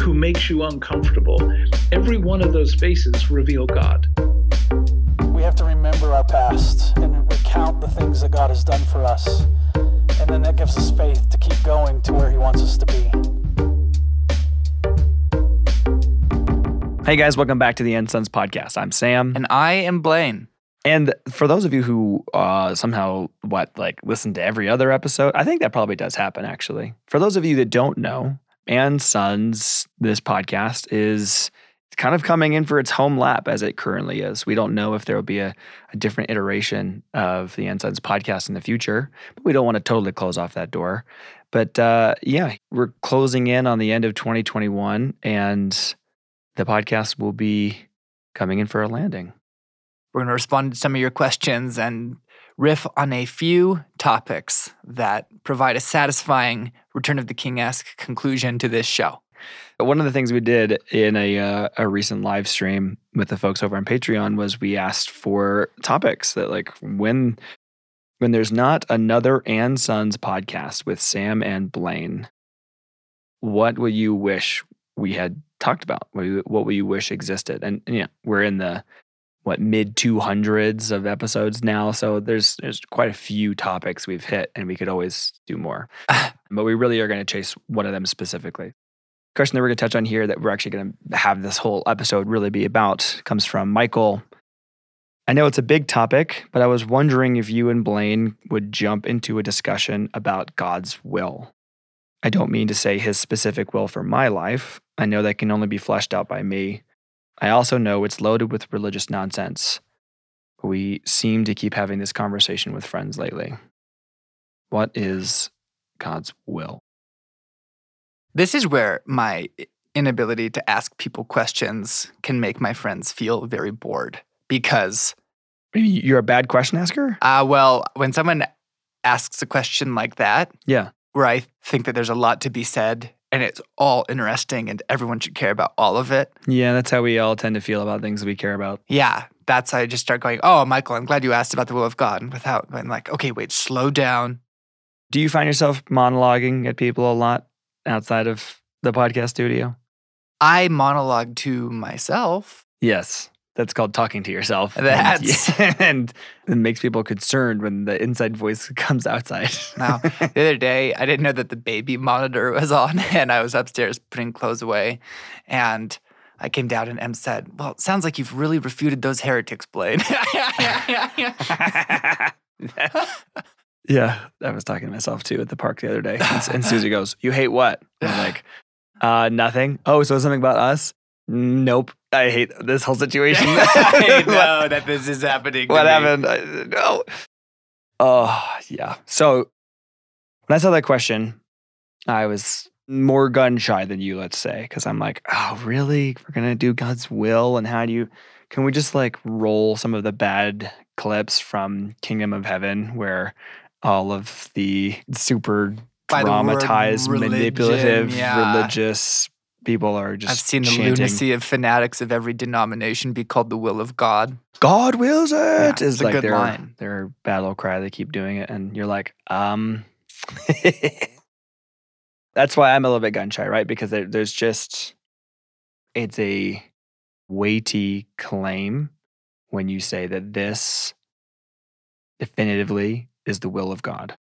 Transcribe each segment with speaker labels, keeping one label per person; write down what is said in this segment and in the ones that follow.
Speaker 1: who makes you uncomfortable. Every one of those faces reveal God.
Speaker 2: We have to remember our past and recount the things that God has done for us. And then that gives us faith to keep going to where He wants us to be.
Speaker 3: Hey guys, welcome back to the And Sons podcast. I'm Sam.
Speaker 4: And I am Blaine.
Speaker 3: And for those of you who uh, somehow what like listen to every other episode, I think that probably does happen actually. For those of you that don't know, and Sons, this podcast is kind of coming in for its home lap as it currently is. We don't know if there will be a, a different iteration of the And Sons podcast in the future, but we don't want to totally close off that door. But uh, yeah, we're closing in on the end of 2021, and the podcast will be coming in for a landing.
Speaker 4: We're going to respond to some of your questions and riff on a few topics that provide a satisfying Return of the King esque conclusion to this show.
Speaker 3: One of the things we did in a uh, a recent live stream with the folks over on Patreon was we asked for topics that like when when there's not another and Sons podcast with Sam and Blaine, what would you wish we had talked about? What, would you wish existed? And, and yeah, we're in the what mid 200s of episodes now. So there's there's quite a few topics we've hit and we could always do more. But we really are going to chase one of them specifically. Question that we're going to touch on here that we're actually going to have this whole episode really be about comes from michael. I know it's a big topic but i was wondering if you and blaine would jump into a discussion about god's will. I don't mean to say his specific will for my life. I know that can only be fleshed out by me I also know it's loaded with religious nonsense. We seem to keep having this conversation with friends lately. What is God's will?
Speaker 4: This is where my inability to ask people questions can make my friends feel very bored because.
Speaker 3: You're a bad question asker?
Speaker 4: Uh, well, when someone asks a question like that,
Speaker 3: yeah,
Speaker 4: where I think that there's a lot to be said and it's all interesting and everyone should care about all of it.
Speaker 3: Yeah, that's how we all tend to feel about things we care about.
Speaker 4: Yeah, that's how I just start going, oh, Michael, I'm glad you asked about the will of God without going like, okay, wait, slow down.
Speaker 3: Do you find yourself monologuing at people a lot outside of the podcast studio?
Speaker 4: I monologue to myself.
Speaker 3: Yes. That's called talking to yourself.
Speaker 4: That's
Speaker 3: and, and it makes people concerned when the inside voice comes outside.
Speaker 4: now, the other day, I didn't know that the baby monitor was on, and I was upstairs putting clothes away, and I came down and Em said, "Well, it sounds like you've really refuted those heretics, Blaine."
Speaker 3: yeah, I was talking to myself too at the park the other day, and, and Susie goes, "You hate what?" I'm like, uh, "Nothing." Oh, so something about us? Nope. I hate this whole situation.
Speaker 4: I know that this is happening.
Speaker 3: what
Speaker 4: me.
Speaker 3: happened? I, no. Oh, yeah. So when I saw that question, I was more gun shy than you, let's say, because I'm like, oh, really? We're going to do God's will? And how do you, can we just like roll some of the bad clips from Kingdom of Heaven where all of the super
Speaker 4: By
Speaker 3: dramatized,
Speaker 4: religion,
Speaker 3: manipulative,
Speaker 4: yeah.
Speaker 3: religious people are just
Speaker 4: I've seen the
Speaker 3: chanting,
Speaker 4: lunacy of fanatics of every denomination be called the will of God.
Speaker 3: God wills it.
Speaker 4: Yeah,
Speaker 3: is like
Speaker 4: good
Speaker 3: their
Speaker 4: line.
Speaker 3: their battle cry. They keep doing it, and you're like, um. That's why I'm a little bit gun shy, right? Because there, there's just it's a weighty claim when you say that this definitively is the will of God,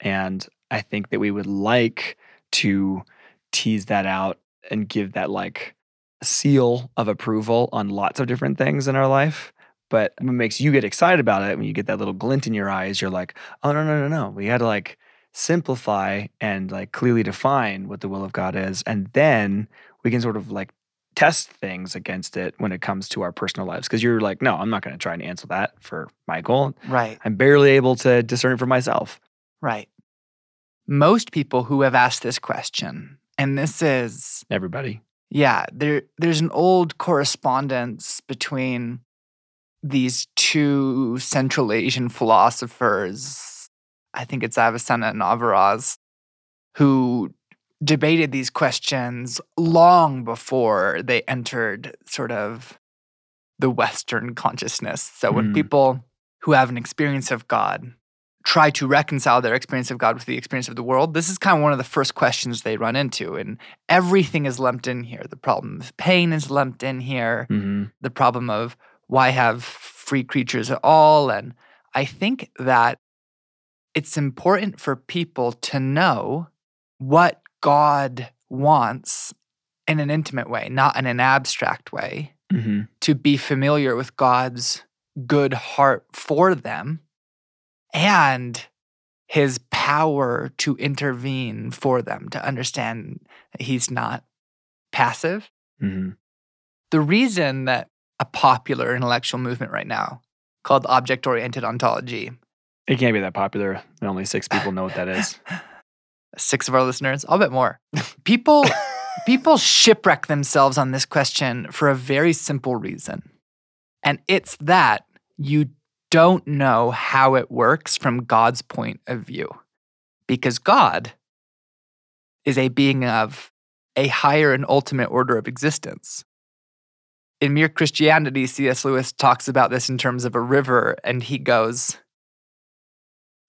Speaker 3: and I think that we would like to tease that out and give that like seal of approval on lots of different things in our life. But what makes you get excited about it when you get that little glint in your eyes, you're like, oh, no, no, no, no. We had to like simplify and like clearly define what the will of God is. And then we can sort of like test things against it when it comes to our personal lives. Cause you're like, no, I'm not going to try and answer that for Michael.
Speaker 4: Right.
Speaker 3: I'm barely able to discern it for myself.
Speaker 4: Right. Most people who have asked this question, and this is
Speaker 3: Everybody.
Speaker 4: Yeah, there there's an old correspondence between these two Central Asian philosophers. I think it's Avicenna and Averroes, who debated these questions long before they entered sort of the Western consciousness. So when
Speaker 3: Mm.
Speaker 4: people who have an experience of God try to reconcile their experience of God with the experience of the world, this is kind of one of the first questions they run into. And everything is lumped in here. The problem of pain is lumped in here,
Speaker 3: hmm
Speaker 4: the problem of why have free creatures at all. And I think that it's important for people to know what God wants in an intimate way, not in an abstract way
Speaker 3: hmm
Speaker 4: to be familiar with God's good heart for them and his power to intervene for them, to understand that he's not passive.
Speaker 3: hmm
Speaker 4: The reason that a popular intellectual movement right now called object oriented ontology,
Speaker 3: It can't be that popular. Only six people know what that is.
Speaker 4: six of our listeners, I'll bet more. People people shipwreck themselves on this question for a very simple reason. And it's that you don't know how it works from God's point of view. Because God is a being of a higher and ultimate order of existence. In Mere Christianity, C.S. Lewis talks about this in terms of a river, and he goes,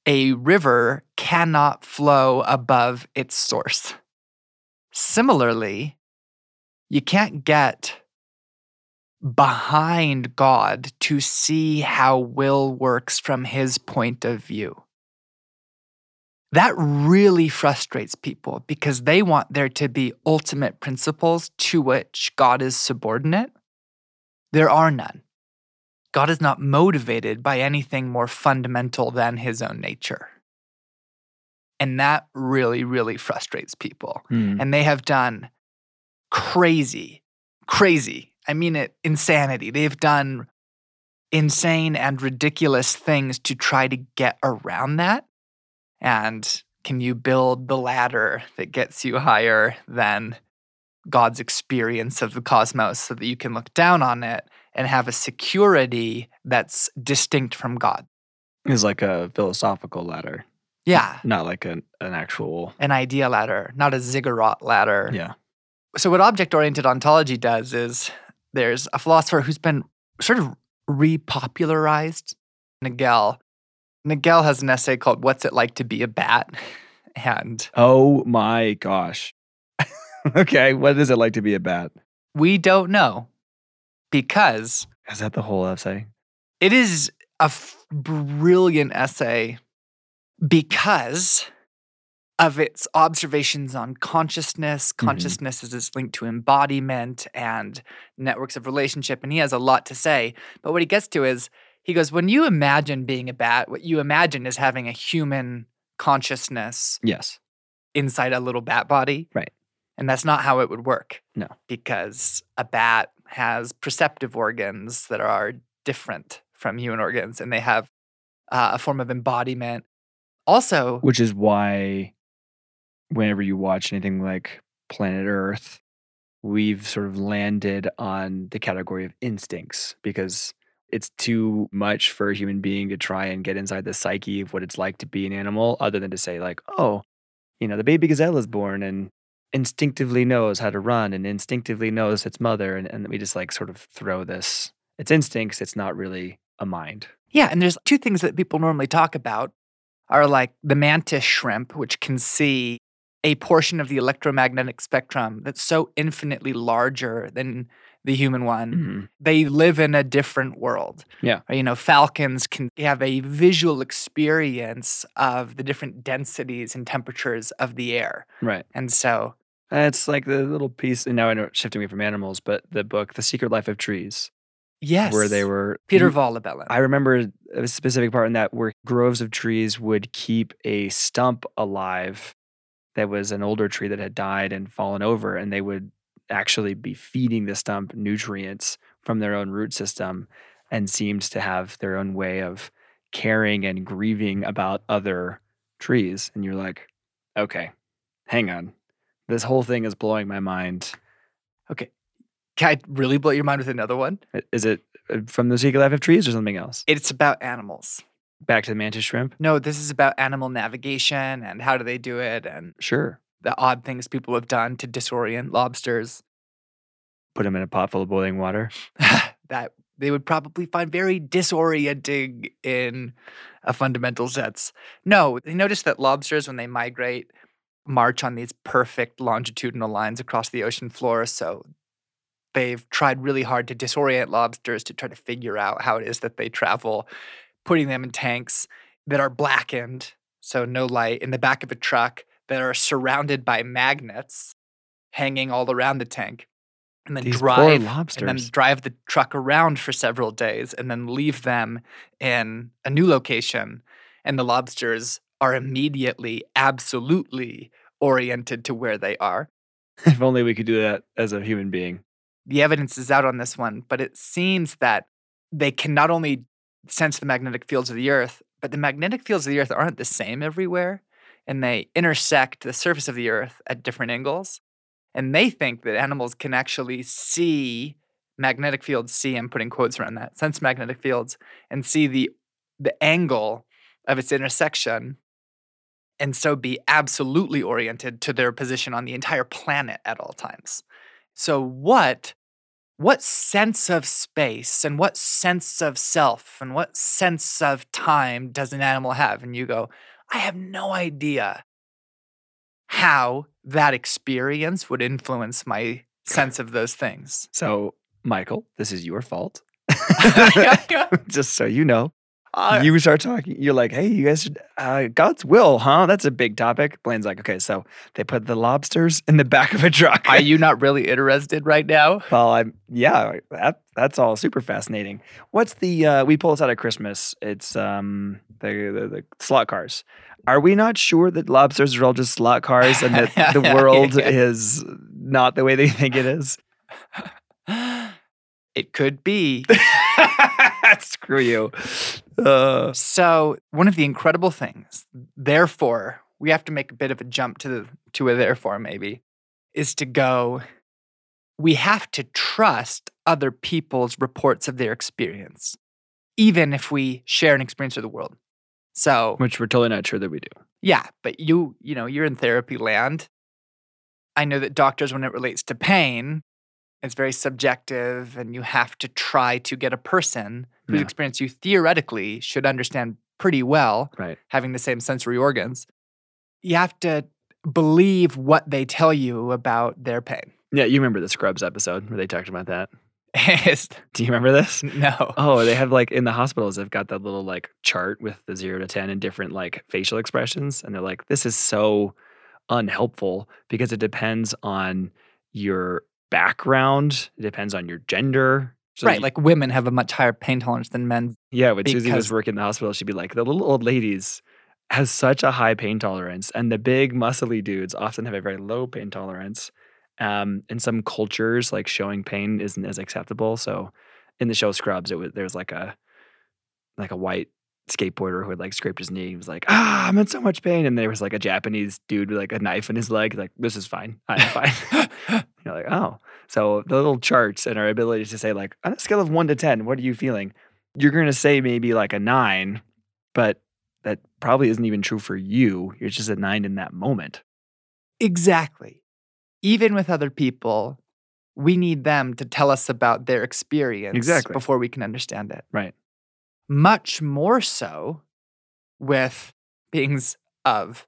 Speaker 4: A river cannot flow above its source. Similarly, you can't get behind God to see how will works from his point of view. That really frustrates people because they want there to be ultimate principles to which God is subordinate. There are none. God is not motivated by anything more fundamental than his own nature. And that really, really frustrates people
Speaker 3: Mm.
Speaker 4: and they have done crazy, crazy. I mean it, insanity. They've done insane and ridiculous things to try to get around that. And can you build the ladder that gets you higher than God's experience of the cosmos so that you can look down on it and have a security that's distinct from God?
Speaker 3: Is like a philosophical ladder,
Speaker 4: Yeah,
Speaker 3: not like an, an actual.
Speaker 4: an idea ladder, not a ziggurat ladder.
Speaker 3: Yeah.
Speaker 4: so what object oriented ontology does is there's a philosopher who's been sort of repopularized nagel nagel has an essay called what's it like to be a bat and
Speaker 3: Oh my gosh. okay. What is it like to be a bat?
Speaker 4: we don't know because
Speaker 3: Is that the whole essay?
Speaker 4: it is a f- brilliant essay because of its observations on consciousness. Consciousness is this link to embodiment and networks of relationship. And he has a lot to say. But what he gets to is he goes, when you imagine being a bat, what you imagine is having a human consciousness
Speaker 3: Yes.
Speaker 4: inside a little bat body.
Speaker 3: Right.
Speaker 4: And that's not how it would work.
Speaker 3: No.
Speaker 4: Because a bat has perceptive organs that are different from human organs and they have uh, a form of embodiment. Also,
Speaker 3: Which is why, whenever you watch anything like Planet Earth, we've sort of landed on the category of instincts because it's too much for a human being to try and get inside the psyche of what it's like to be an animal, other than to say, like, oh, you know, the baby gazelle is born and instinctively knows how to run and instinctively knows its mother. And, and we just like sort of throw this, it's instincts, it's not really a mind.
Speaker 4: yeah, and there's two things that people normally talk about are like the mantis shrimp, which can see a portion of the electromagnetic spectrum that's so infinitely larger than the human one.
Speaker 3: Mhm.
Speaker 4: They live in a different world.
Speaker 3: Yeah.
Speaker 4: You know, falcons can have a visual experience of the different densities and temperatures of the air.
Speaker 3: Right.
Speaker 4: And so,
Speaker 3: It's like the little piece, and now I know shifting away from animals, but the book, The Secret Life of Trees,
Speaker 4: yes.
Speaker 3: where they were
Speaker 4: Peter Wohlleben.
Speaker 3: I remember a specific part in that where groves of trees would keep a stump alive that was an older tree that had died and fallen over, and they would actually be feeding the stump nutrients from their own root system and seemed to have their own way of caring and grieving about other trees. And you're like, okay, hang on. This whole thing is blowing my mind. Okay.
Speaker 4: Can I really blow your mind with another one?
Speaker 3: Is it uh, from the Secret Life of Trees or something else?
Speaker 4: It's about animals.
Speaker 3: Back to the mantis shrimp?
Speaker 4: No, this is about animal navigation and how do they do it and
Speaker 3: Sure.
Speaker 4: the odd things people have done to disorient lobsters
Speaker 3: Put them in a pot full of boiling water.
Speaker 4: that they would probably find very disorienting in a fundamental sense. No, they noticed that lobsters, when they migrate, march on these perfect longitudinal lines across the ocean floor. So they've tried really hard to disorient lobsters to try to figure out how it is that they travel, putting them in tanks that are blackened, so no light, in the back of a truck that are surrounded by magnets hanging all around the tank. And then
Speaker 3: These
Speaker 4: drive and then drive the truck around for several days and then leave them in a new location. And the lobsters are immediately, absolutely oriented to where they are.
Speaker 3: if only we could do that as a human being.
Speaker 4: The evidence is out on this one, but it seems that they can not only sense the magnetic fields of the Earth, but the magnetic fields of the Earth aren't the same everywhere. And they intersect the surface of the Earth at different angles. And they think that animals can actually see magnetic fields, see, I'm putting quotes around that, sense magnetic fields, and see the the angle of its intersection and so be absolutely oriented to their position on the entire planet at all times. So what what sense of space and what sense of self and what sense of time does an animal have? And you go, I have no idea how that experience would influence my sense of those things.
Speaker 3: So, Michael, this is your fault. Just so you know,
Speaker 4: Uh,
Speaker 3: you start talking. You're like, "Hey, you guys, should, uh, God's will, huh? That's a big topic." Blaine's like, "Okay, so they put the lobsters in the back of a truck."
Speaker 4: are you not really interested right now?
Speaker 3: well, I'm yeah. That that's all super fascinating. What's the uh, we pull this out at Christmas? It's um the, the the slot cars. Are we not sure that lobsters are all just slot cars and that the world is not the way they think it is?
Speaker 4: It could be.
Speaker 3: Screw you. Uh,
Speaker 4: So, one of the incredible things, therefore, we have to make a bit of a jump to the to a therefore maybe, is to go we have to trust other people's reports of their experience, even if we share an experience with the world. So,
Speaker 3: which we're totally not sure that we do.
Speaker 4: yeah, but you, you know, you're in therapy land. I know that doctors, when it relates to pain, it's very subjective, and you have to try to get a person whose
Speaker 3: Yeah.
Speaker 4: experience you theoretically should understand pretty well,
Speaker 3: Right.
Speaker 4: having the same sensory organs. You have to believe what they tell you about their pain.
Speaker 3: Yeah, you remember the Scrubs episode where they talked about that. Do you remember this?
Speaker 4: no.
Speaker 3: Oh, they have like in the hospitals, they've got that little like chart with the zero to 10 and different like facial expressions. And they're like, this is so unhelpful because it depends on your background, it depends on your gender. So
Speaker 4: right,
Speaker 3: you-
Speaker 4: like women have a much higher pain tolerance than men.
Speaker 3: yeah, when Susie was working in the hospital, she'd be like, the little old ladies has such a high pain tolerance, and the big muscly dudes often have a very low pain tolerance. Um, in some cultures, like showing pain isn't as acceptable. So, in the show Scrubs, it was there's like a like a white skateboarder who had like scraped his knee. He was like, "Ah, I'm in so much pain," and there was like a Japanese dude with like a knife in his leg. Like, this is fine. I'm fine. You're like, oh. So the little charts and our ability to say, like, on a scale of one to 10, what are you feeling? You're going to say maybe like a nine, but that probably isn't even true for you. You're just a nine in that moment.
Speaker 4: Exactly. Even with other people, we need them to tell us about their experience
Speaker 3: Exactly.
Speaker 4: before we can understand it.
Speaker 3: Right.
Speaker 4: Much more so with beings of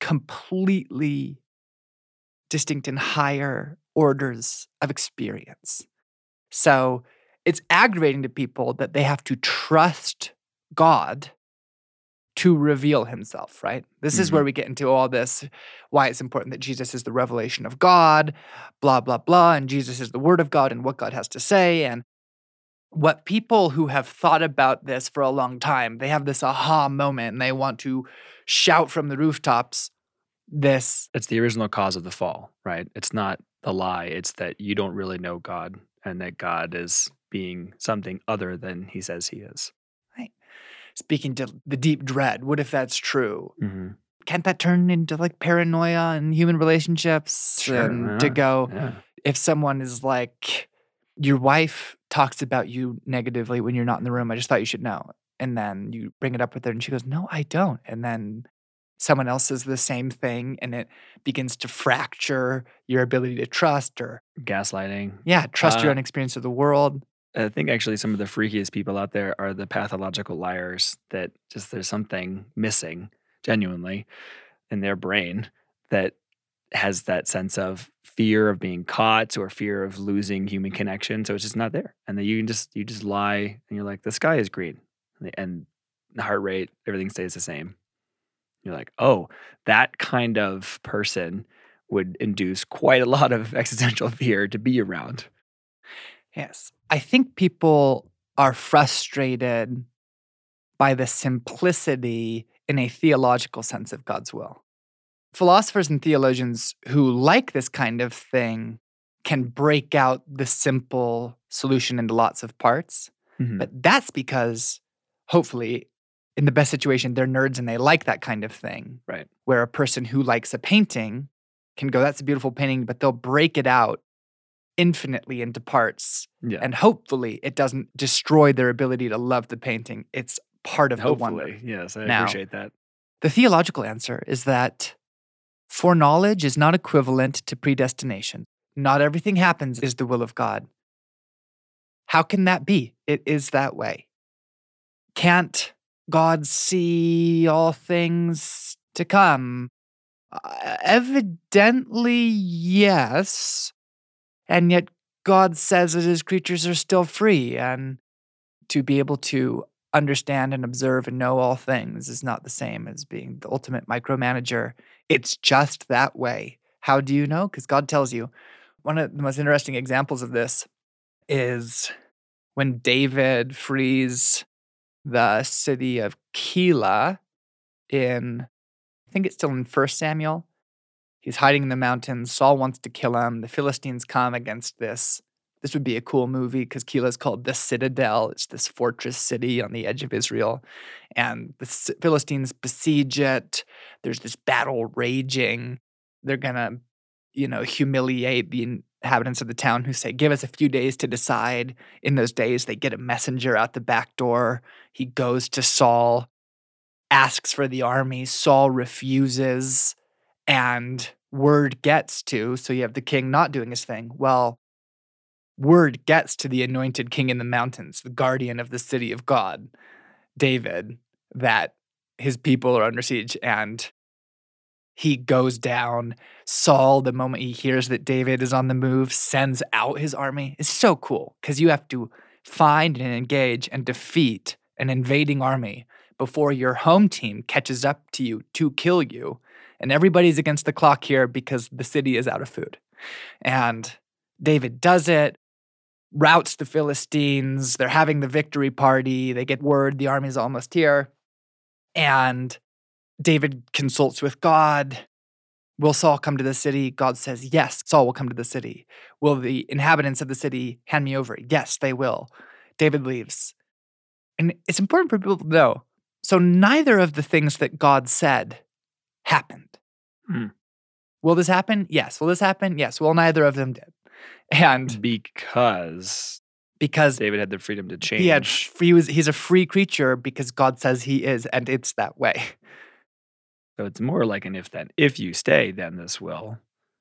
Speaker 4: completely distinct and higher orders of experience. So it's aggravating to people that they have to trust God to reveal himself, right? This is where mm-hmm. we get into all this why it's important that Jesus is the revelation of God, blah, blah, blah, and Jesus is the word of God and what God has to say. And what people who have thought about this for a long time, they have this aha moment and they want to shout from the rooftops this
Speaker 3: It's the original cause of the fall, right? It's not the lie. It's that you don't really know God and that God is being something other than he says he is. Right.
Speaker 4: Speaking to the deep dread. What if that's true?
Speaker 3: Mm-hmm.
Speaker 4: can't that turn into like paranoia and human relationships?
Speaker 3: Sure,
Speaker 4: and
Speaker 3: why
Speaker 4: to go,
Speaker 3: Yeah.
Speaker 4: if someone is like, your wife talks about you negatively when you're not in the room, I just thought you should know. And then you bring it up with her and she goes, No, I don't. And then someone else says the same thing and it begins to fracture your ability to trust or,
Speaker 3: Gaslighting.
Speaker 4: yeah, trust your
Speaker 3: Uh,
Speaker 4: own experience of the world.
Speaker 3: I think actually some of the freakiest people out there are the pathological liars that just there's something missing genuinely in their brain that has that sense of fear of being caught or fear of losing human connection. So it's just not there. And then you can just you just lie and you're like, the sky is green. And the- And the heart rate, everything stays the same. You're like, oh, that kind of person would induce quite a lot of existential fear to be around.
Speaker 4: Yes. I think people are frustrated by the simplicity in a theological sense of God's will. Philosophers and theologians who like this kind of thing can break out the simple solution into lots of parts.
Speaker 3: Mhm.
Speaker 4: But that's because, hopefully, in the best situation, they're nerds and they like that kind of thing.
Speaker 3: Right.
Speaker 4: Where a person who likes a painting can go, that's a beautiful painting, but they'll break it out infinitely into parts.
Speaker 3: Yeah.
Speaker 4: And hopefully, it doesn't destroy their ability to love the painting. It's part of the wonder.
Speaker 3: Hopefully, yes, I
Speaker 4: Now-
Speaker 3: appreciate that.
Speaker 4: The theological answer is that foreknowledge is not equivalent to predestination. Not everything happens is the will of God. How can that be? It is that way. Can't God see all things to come? Uh, evidently, yes. And yet, God says that his creatures are still free, and to be able to understand and observe and know all things is not the same as being the ultimate micromanager. It's just that way. How do you know? Because God tells you. One of the most interesting examples of this is when David frees the city of Keilah in, I think it's still in First Samuel. He's hiding in the mountains. Saul wants to kill him. The Philistines come against this. This would be a cool movie because Keilah is called the Citadel. It's this fortress city on the edge of Israel. And the Philistines besiege it. There's this battle raging. They're going to, you know, humiliate the inhabitants of the town who say, Give us a few days to decide. In those days, they get a messenger out the back door. He goes to Saul, asks for the army. Saul refuses. And word gets to, so you have the king not doing his thing. Well, word gets to the anointed king in the mountains, the guardian of the city of God, David, that his people are under siege and he goes down. Saul, the moment he hears that David is on the move, sends out his army. It's so cool because you have to find and engage and defeat an invading army before your home team catches up to you to kill you. And everybody's against the clock here because the city is out of food. And David does it, routs the Philistines. They're having the victory party. They get word the army's almost here. And David consults with God. Will Saul come to the city? God says, Yes, Saul will come to the city. Will the inhabitants of the city hand me over? Yes, they will. David leaves. And it's important for people to know. So, neither of the things that God said happened.
Speaker 3: Hmm.
Speaker 4: Will this happen? Yes. Will this happen? Yes. Well, neither of them did. And
Speaker 3: Because
Speaker 4: because
Speaker 3: David had the freedom to change.
Speaker 4: he had free, was, he's a free creature because God says he is, and it's that way.
Speaker 3: So it's more like an if then. If you stay, then this will.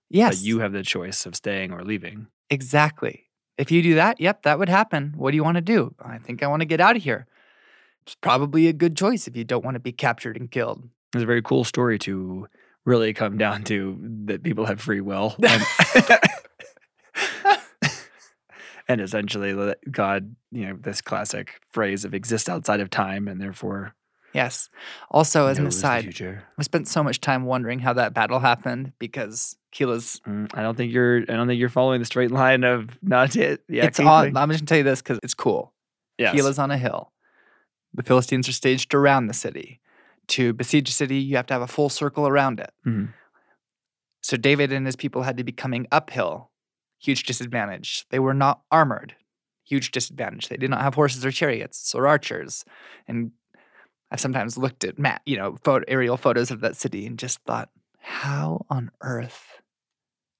Speaker 4: Yes.
Speaker 3: But you have the choice of staying or leaving.
Speaker 4: Exactly. If you do that, yep, that would happen. What do you want to do? I think I want to get out of here. It's probably a good choice if you don't want to be captured and killed.
Speaker 3: It's a very cool story to really come down to that people have free will. And, and essentially God, you know, this classic phrase of exist outside of time and therefore
Speaker 4: Yes. Also, as an aside. I spent so much time wondering how that battle happened because Keilah's.
Speaker 3: Mm, I don't think you're I don't think you're following the straight line of not it. Yeah,
Speaker 4: it's on. I'm just gonna tell you this because it's cool.
Speaker 3: Yes.
Speaker 4: Keilah's on a hill. The Philistines are staged around the city. To besiege a city, you have to have a full circle around it.
Speaker 3: Mhm.
Speaker 4: So David and his people had to be coming uphill. Huge disadvantage. They were not armored. Huge disadvantage. They did not have horses or chariots or archers. And I've sometimes looked at map, you know, photo, aerial photos of that city and just thought, how on earth,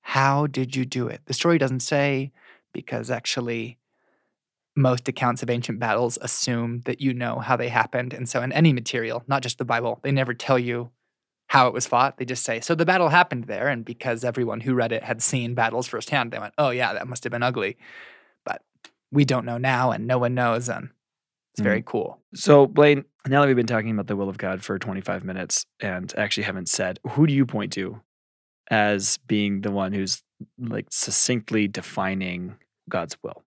Speaker 4: how did you do it? The story doesn't say because actually most accounts of ancient battles assume that you know how they happened. And so in any material, not just the Bible, they never tell you how it was fought. They just say, so the battle happened there. And because everyone who read it had seen battles firsthand, they went, oh, yeah, that must have been ugly. But we don't know now, and no one knows. And it's very mm. cool.
Speaker 3: So, Blaine, now that we've been talking about the will of God for 25 minutes and actually haven't said, who do you point to as being the one who's like succinctly defining God's will?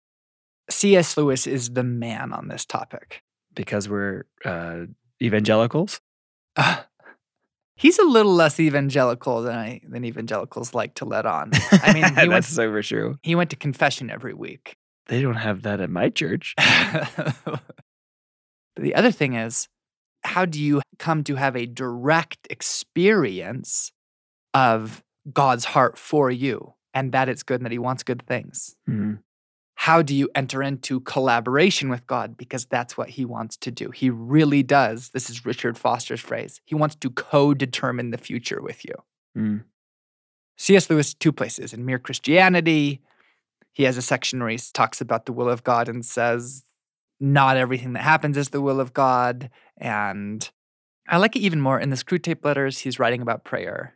Speaker 4: C.S. Lewis is the man on this topic.
Speaker 3: Because we're uh, evangelicals?
Speaker 4: Uh, he's a little less evangelical than I than evangelicals like to let on. I mean, he
Speaker 3: that's
Speaker 4: went,
Speaker 3: so for true.
Speaker 4: he went to confession every week.
Speaker 3: They don't have that at my church.
Speaker 4: but the other thing is, how do you come to have a direct experience of God's heart for you and that it's good and that He wants good things?
Speaker 3: Mhm.
Speaker 4: How do you enter into collaboration with God? Because that's what He wants to do. He really does. This is Richard Foster's phrase. He wants to co determine the future with you.
Speaker 3: Mm.
Speaker 4: C.S. Lewis, two places. In Mere Christianity, he has a section where he talks about the will of God and says, not everything that happens is the will of God. And I like it even more in the Screwtape letters, he's writing about prayer.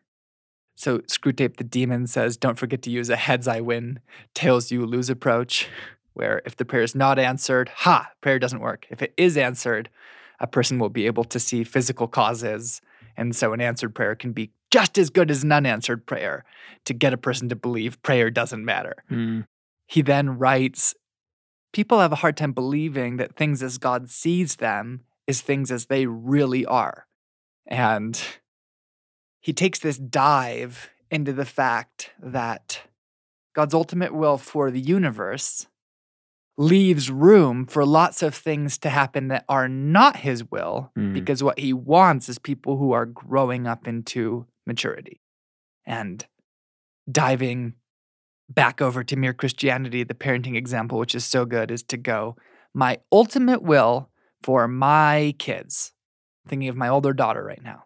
Speaker 4: So, Screwtape the demon says, Don't forget to use a heads I win, tails you lose approach, where if the prayer is not answered, ha, prayer doesn't work. If it is answered, a person will be able to see physical causes. And so, an answered prayer can be just as good as an unanswered prayer to get a person to believe prayer doesn't matter.
Speaker 3: Mm.
Speaker 4: He then writes People have a hard time believing that things as God sees them is things as they really are. And he takes this dive into the fact that God's ultimate will for the universe leaves room for lots of things to happen that are not his will
Speaker 3: Mm.
Speaker 4: because what he wants is people who are growing up into maturity. And diving back over to mere Christianity, the parenting example, which is so good, is to go, my ultimate will for my kids, thinking of my older daughter right now,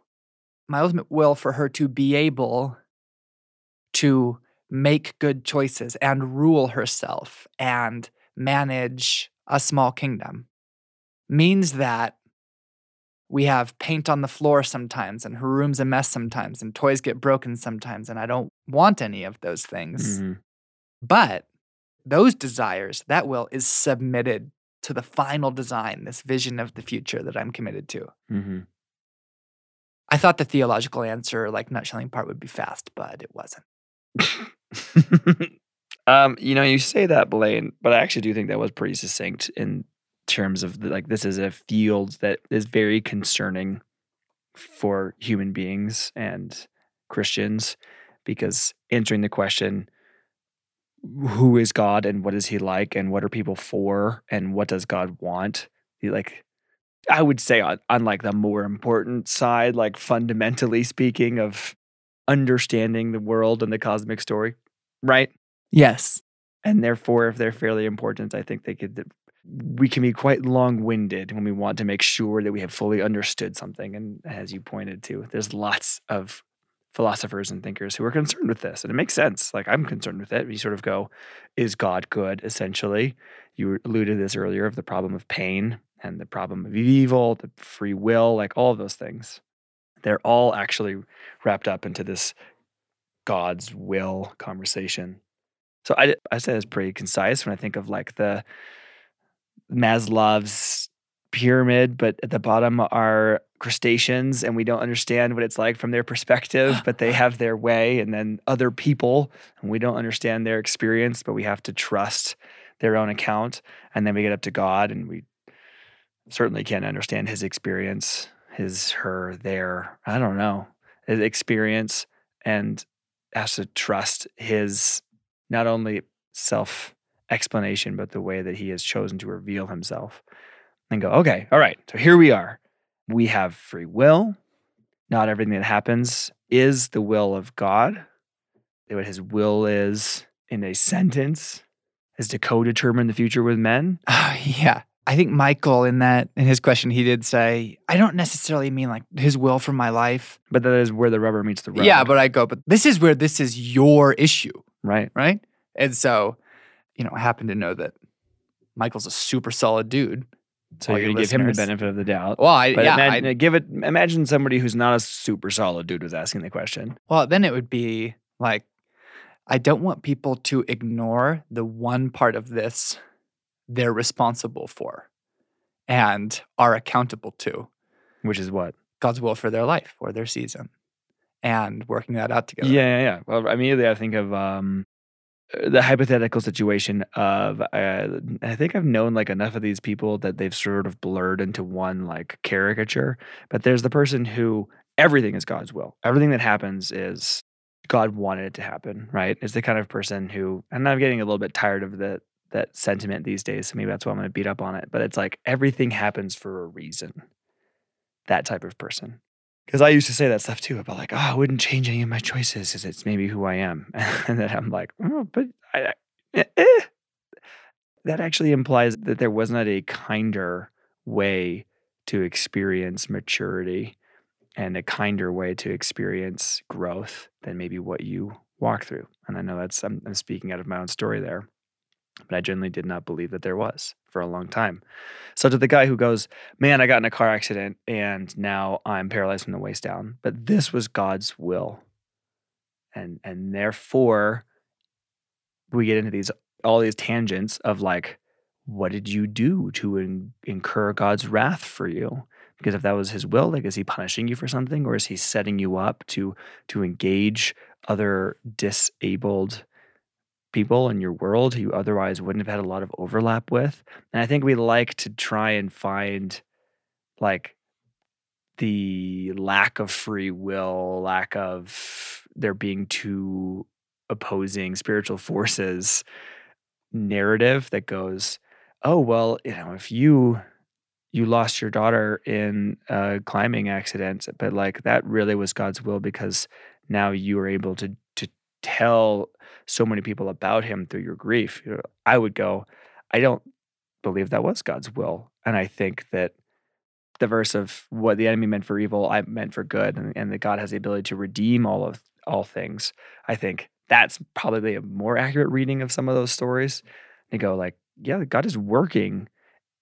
Speaker 4: my ultimate will for her to be able to make good choices and rule herself and manage a small kingdom means that we have paint on the floor sometimes and her room's a mess sometimes and toys get broken sometimes and I don't want any of those things.
Speaker 3: Mhm.
Speaker 4: But those desires, that will is submitted to the final design, this vision of the future that I'm committed to.
Speaker 3: Mhm.
Speaker 4: I thought the theological answer, like nutshelling part, would be fast, but it wasn't.
Speaker 3: um, you know, you say that, Blaine, but I actually do think that was pretty succinct in terms of the, like this is a field that is very concerning for human beings and Christians because answering the question who is God and what is he like and what are people for and what does God want? You like I would say on, on like the more important side, like fundamentally speaking of understanding the world and the cosmic story, right?
Speaker 4: Yes.
Speaker 3: And therefore, if they're fairly important, I think they could. We can be quite long-winded when we want to make sure that we have fully understood something. And as you pointed to, there's lots of philosophers and thinkers who are concerned with this, and it makes sense. Like I'm concerned with it. You sort of go, "Is God good?" Essentially, you alluded to this earlier of the problem of pain and the problem of evil, the free will, like all of those things. They're all actually wrapped up into this God's will conversation. So I I say that's pretty concise when I think of like the Maslow's pyramid, but at the bottom are crustaceans, and we don't understand what it's like from their perspective, but they have their way, and then other people, and we don't understand their experience, but we have to trust their own account, and then we get up to God, and we certainly can't understand His experience, his, her, their, I don't know, his experience, and has to trust His not only self explanation, but the way that he has chosen to reveal himself. And go, okay, all right, so here we are. We have free will. Not everything that happens is the will of God. What his will is in a sentence is to co determine the future with men.
Speaker 4: Oh, yeah. I think Michael in that in his question he did say, I don't necessarily mean like his will for my life.
Speaker 3: But that is where the rubber meets the road.
Speaker 4: Yeah, but I go, but this is where this is your issue,
Speaker 3: right.
Speaker 4: right? And so, you know, I happen to know that Michael's a super solid dude.
Speaker 3: So
Speaker 4: all
Speaker 3: you're gonna give him the benefit of the doubt.
Speaker 4: Well, I,
Speaker 3: But
Speaker 4: yeah,
Speaker 3: imagine,
Speaker 4: I-
Speaker 3: give it. Imagine somebody who's not a super solid dude was asking the question.
Speaker 4: well, then it would be like, I don't want people to ignore the one part of this they're responsible for and are accountable to
Speaker 3: Which is what?
Speaker 4: God's will for their life or their season and working that out together.
Speaker 3: Yeah, yeah, yeah. Well, immediately I think of um, the hypothetical situation of uh, I think I've known like enough of these people that they've sort of blurred into one like caricature. But there's the person who everything is God's will. Everything that happens is God wanted it to happen, right? Is the kind of person who, and I'm getting a little bit tired of the that sentiment these days. So maybe that's why I'm going to beat up on it. But it's like everything happens for a reason. That type of person. Because I used to say that stuff too about like, oh, I wouldn't change any of my choices because it's maybe who I am. and then I'm like, oh, but I, I- eh, eh. that actually implies that there was not a kinder way to experience maturity and a kinder way to experience growth than maybe what you walk through. And I know that's, I'm, I'm speaking out of my own story there, but I generally did not believe that there was for a long time. So to the guy who goes, man, I got in a car accident and now I'm paralyzed from the waist down. But this was God's will. And and therefore we get into these all these tangents of like, what did you do to in, incur God's wrath for you? Because if that was his will, like is he punishing you for something or is he setting you up to to engage other disabled people in your world who you otherwise wouldn't have had a lot of overlap with? And I think we like to try and find like the lack of free will, lack of there being two opposing spiritual forces narrative that goes, oh well, you know, if you you lost your daughter in a climbing accident, but like that really was God's will because now you were able to to tell so many people about him through your grief. I would go, I don't believe that was God's will. And I think that the verse of what the enemy meant for evil, I meant for good, and, and that God has the ability to redeem all of all things. I think that's probably a more accurate reading of some of those stories. They go like, yeah, God is working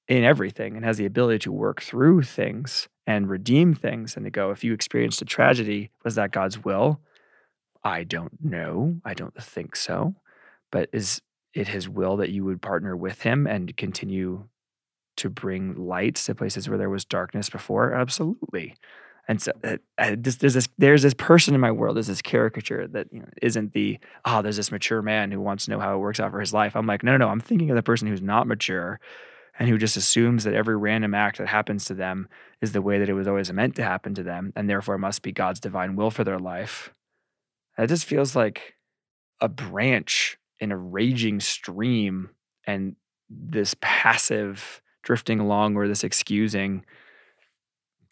Speaker 3: in everything and has the ability to work through things and redeem things. And to go, if you experienced a tragedy, was that God's will? I don't know. I don't think so. But is it his will that you would partner with him and continue to bring light to places where there was darkness before? Absolutely. And so uh, this, there's this there's this person in my world, there's this caricature that you know, isn't the oh, there's this mature man who wants to know how it works out for his life. I'm like, no, no, no. I'm thinking of the person who's not mature and who just assumes that every random act that happens to them is the way that it was always meant to happen to them, and therefore must be God's divine will for their life. It just feels like a branch in a raging stream and this passive drifting along or this excusing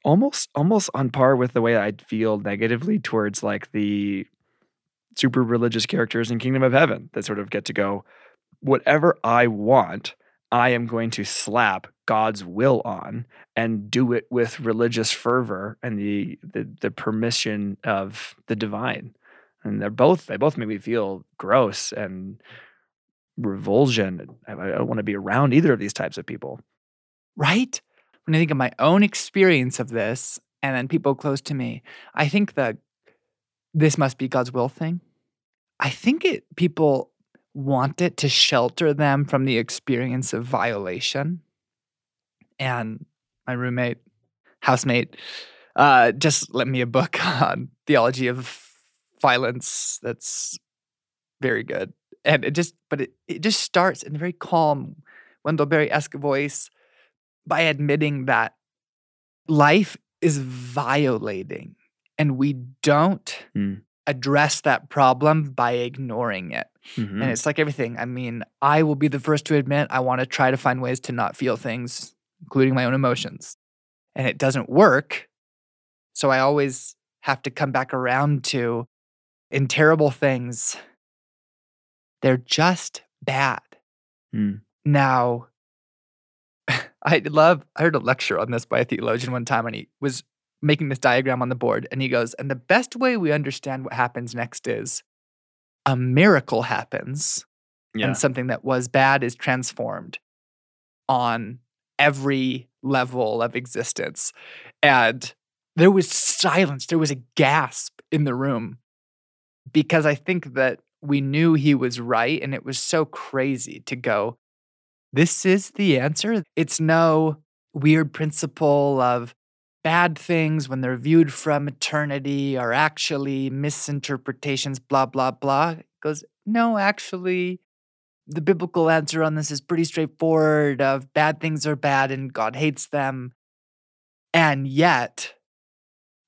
Speaker 3: almost almost on par with the way I'd feel negatively towards like the super religious characters in Kingdom of Heaven that sort of get to go whatever I want I am going to slap God's will on and do it with religious fervor and the the, the permission of the divine and they're both they both make me feel gross and revulsion I, don't want to be around either of these types of people
Speaker 4: right? When I think of my own experience of this and then people close to me, I think the this must be God's will thing. I think it people want it to shelter them from the experience of violation. And my roommate, housemate, uh, just lent me a book on theology of violence that's very good. And it just, but it, it just starts in a very calm, Wendell Berry-esque voice by admitting that life is violating and we don't
Speaker 3: Hmm.
Speaker 4: address that problem by ignoring it.
Speaker 3: Mhm.
Speaker 4: And it's like everything. I mean, I will be the first to admit I want to try to find ways to not feel things, including my own emotions. And it doesn't work. So I always have to come back around to in terrible things, they're just bad.
Speaker 3: Hmm.
Speaker 4: Now, I love, I heard a lecture on this by a theologian one time, and he was making this diagram on the board. And he goes, And the best way we understand what happens next is a miracle happens,
Speaker 3: Yeah.
Speaker 4: and something that was bad is transformed on every level of existence. And there was silence, there was a gasp in the room because I think that we knew he was right. And it was so crazy to go, this is the answer. It's no weird principle of bad things when they're viewed from eternity are actually misinterpretations, blah, blah, blah. It goes, no, actually, the biblical answer on this is pretty straightforward of bad things are bad and God hates them. And yet,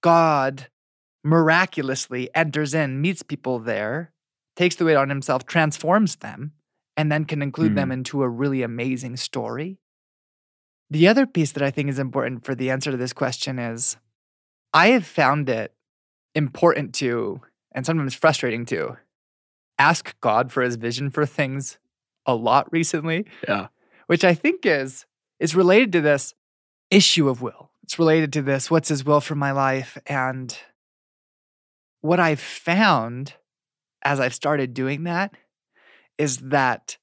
Speaker 4: God miraculously enters in, meets people there, takes the weight on himself, transforms them, and then can include them mm. into a really amazing story. The other piece that I think is important for the answer to this question is I have found it important to, and sometimes frustrating to, ask God for his vision for things a lot recently.
Speaker 3: Yeah.
Speaker 4: Which I think is is related to this issue of will. It's related to this what's his will for my life and what I've found as I've started doing that is that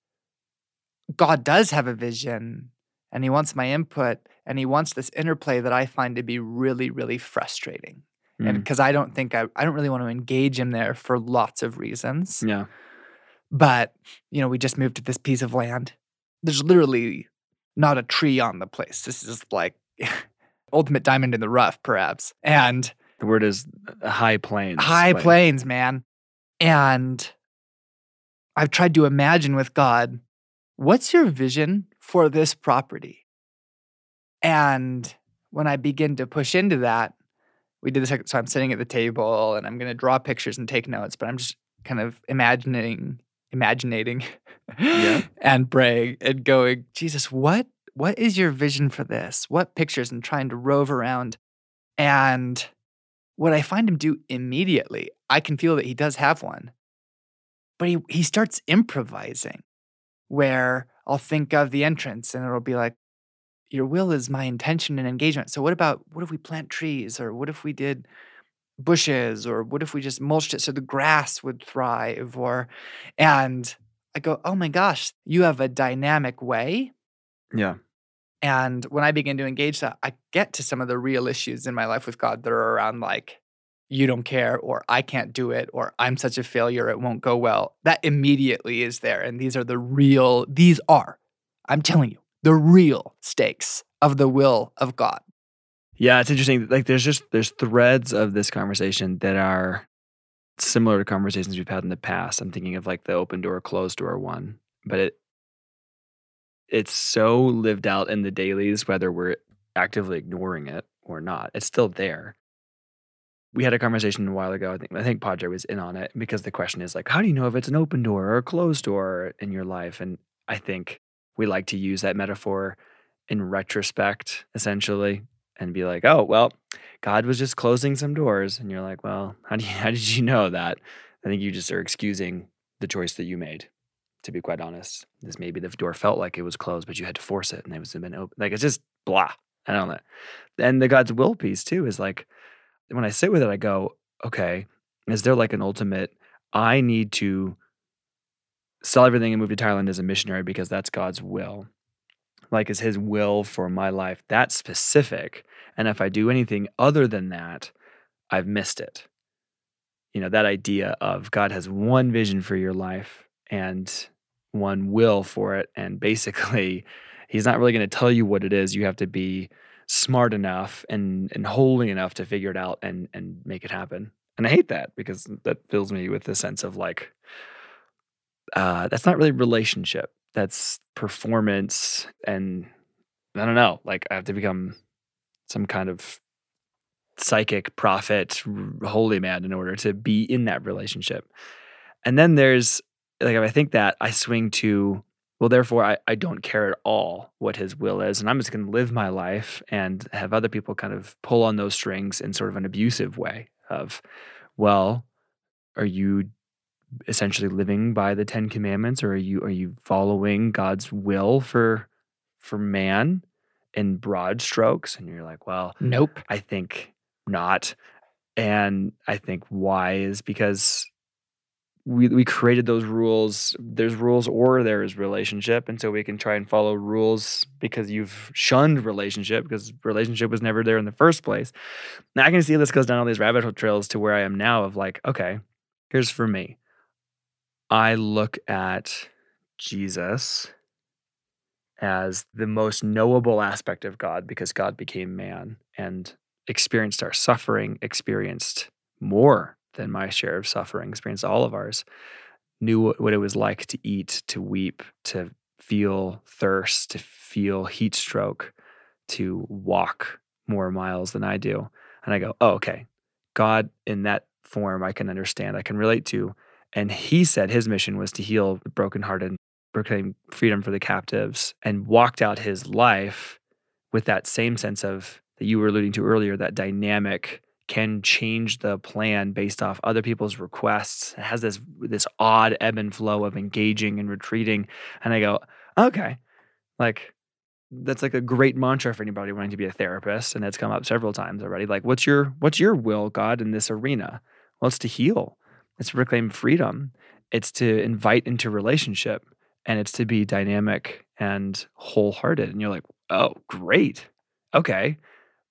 Speaker 4: God does have a vision and he wants my input and he wants this interplay that I find to be really, really frustrating. And
Speaker 3: Mm.
Speaker 4: because I don't think I, I don't really want to engage him there for lots of reasons.
Speaker 3: Yeah.
Speaker 4: But, you know, we just moved to this piece of land. There's literally not a tree on the place. This is like ultimate diamond in the rough, perhaps. And
Speaker 3: The word is uh, high plains.
Speaker 4: high
Speaker 3: like-
Speaker 4: plains, man. And I've tried to imagine with God, what's your vision for this property? And when I begin to push into that, we did this. So I'm sitting at the table and I'm going to draw pictures and take notes, but I'm just kind of imagining, imaginating,
Speaker 3: Yeah.
Speaker 4: and praying and going, Jesus, what what is your vision for this? What pictures? And trying to rove around. And what I find him do immediately, I can feel that he does have one. But he, he starts improvising where I'll think of the entrance and it'll be like, your will is my intention and engagement. So what about what if we plant trees or what if we did bushes or what if we just mulched it so the grass would thrive or and I go, "Oh my gosh, you have a dynamic way."
Speaker 3: Yeah.
Speaker 4: And when I begin to engage that, I get to some of the real issues in my life with God that are around like you don't care or I can't do it or I'm such a failure it won't go well. That immediately is there and these are the real these are I'm telling you, the real stakes of the will of God.
Speaker 3: Yeah, it's interesting. Like there's just there's threads of this conversation that are similar to conversations we've had in the past. I'm thinking of like the open door, closed door one. But it it's so lived out in the dailies, whether we're actively ignoring it or not. It's still there. We had a conversation a while ago. I think I think Padre was in on it because the question is like, how do you know if it's an open door or a closed door in your life? And I think we like to use that metaphor in retrospect, essentially, and be like, oh, well, God was just closing some doors. And you're like, well, how, do you, how did you know that? I think you just are excusing the choice that you made, to be quite honest. This maybe the door felt like it was closed, but you had to force it and it was been open. Like it's just blah. I don't know. And the God's will piece too is like, when I sit with it, I go, okay, is there like an ultimate, I need to sell everything and move to Thailand as a missionary because that's God's will? Like, is his will for my life that specific? And if I do anything other than that, I've missed it. You know, that idea of God has one vision for your life and one will for it. And basically, he's not really going to tell you what it is. You have to be smart enough and, and holy enough to figure it out and, and make it happen. And I hate that because that fills me with a sense of like, uh, that's not really relationship. That's performance. And I don't know, like I have to become some kind of psychic prophet, holy man in order to be in that relationship. And then there's like if I think that I swing to well, therefore I, I don't care at all what his will is, and I'm just gonna live my life and have other people kind of pull on those strings in sort of an abusive way of, well, are you essentially living by the Ten Commandments or are you are you following God's will for for man? in broad strokes? And you're like, well,
Speaker 4: Nope.
Speaker 3: I think not. And I think why is because we we created those rules. There's rules or there is relationship. And so we can try and follow rules because you've shunned relationship because relationship was never there in the first place. Now I can see this goes down all these rabbit hole trails to where I am now of like, okay, here's for me. I look at Jesus as the most knowable aspect of God because God became man and experienced our suffering, experienced more than my share of suffering, experienced all of ours, knew what- it was like to eat, to weep, to feel thirst, to feel heat stroke, to walk more miles than I do. And I go, oh, okay. God in that form I can understand, I can relate to. And he said his mission was to heal the brokenhearted, proclaim freedom for the captives, and walked out his life with that same sense of that you were alluding to earlier, that dynamic can change the plan based off other people's requests. It has this this odd ebb and flow of engaging and retreating. And I go, okay, like that's like a great mantra for anybody wanting to be a therapist, and it's come up several times already. Like, what's your what's your will, God, in this arena? Well, it's to heal. It's to reclaim freedom. It's to invite into relationship, and it's to be dynamic and wholehearted. And you're like, oh, great, okay.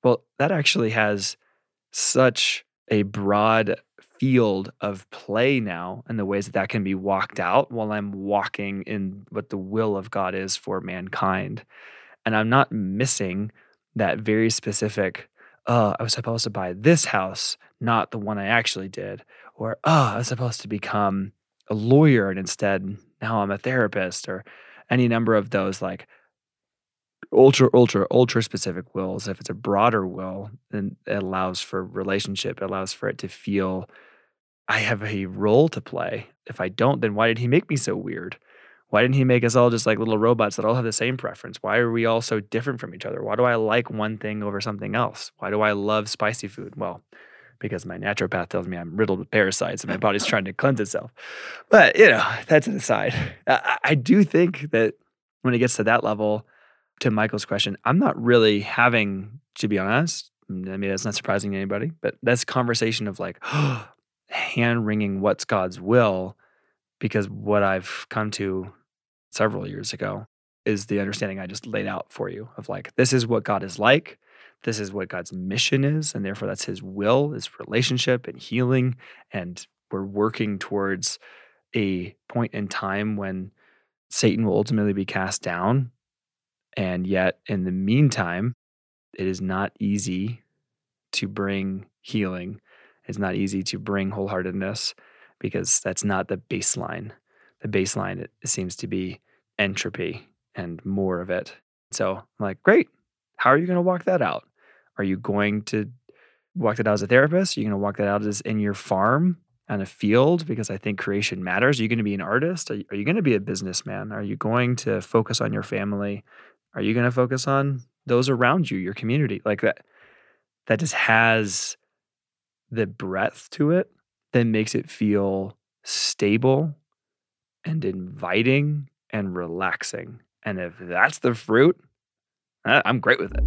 Speaker 3: Well, that actually has such a broad field of play now and the ways that that can be walked out while I'm walking in what the will of God is for mankind. And I'm not missing that very specific, oh, I was supposed to buy this house, not the one I actually did. Or, oh, I was supposed to become a lawyer and instead now I'm a therapist, or any number of those like ultra, ultra, ultra specific wills. If it's a broader will, then it allows for relationship, it allows for it to feel I have a role to play. If I don't, then why did he make me so weird? Why didn't he make us all just like little robots that all have the same preference? Why are we all so different from each other? Why do I like one thing over something else? Why do I love spicy food? Well, because my naturopath tells me I'm riddled with parasites and my body's trying to cleanse itself. But, you know, that's an aside. I, I do think that when it gets to that level, to Michael's question, I'm not really having, to be honest, mm, I mean, that's not surprising to anybody, but that's conversation of like hand wringing what's God's will, because what I've come to several years ago is the understanding I just laid out for you of like, this is what God is like. This is what God's mission is. And therefore, that's his will, is relationship and healing. And we're working towards a point in time when Satan will ultimately be cast down. And yet, in the meantime, it is not easy to bring healing. It's not easy to bring wholeheartedness because that's not the baseline. The baseline it seems to be entropy and more of it. So I'm like, great. How are you going to walk that out? Are you going to walk that out as a therapist? Are you going to walk that out as in your farm on a field? Because I think creation matters. Are you going to be an artist? Are you, are you going to be a businessman? Are you going to focus on your family? Are you going to focus on those around you, your community? Like that, that just has the breadth to it that makes it feel stable and inviting and relaxing. And if that's the fruit, I'm great with it.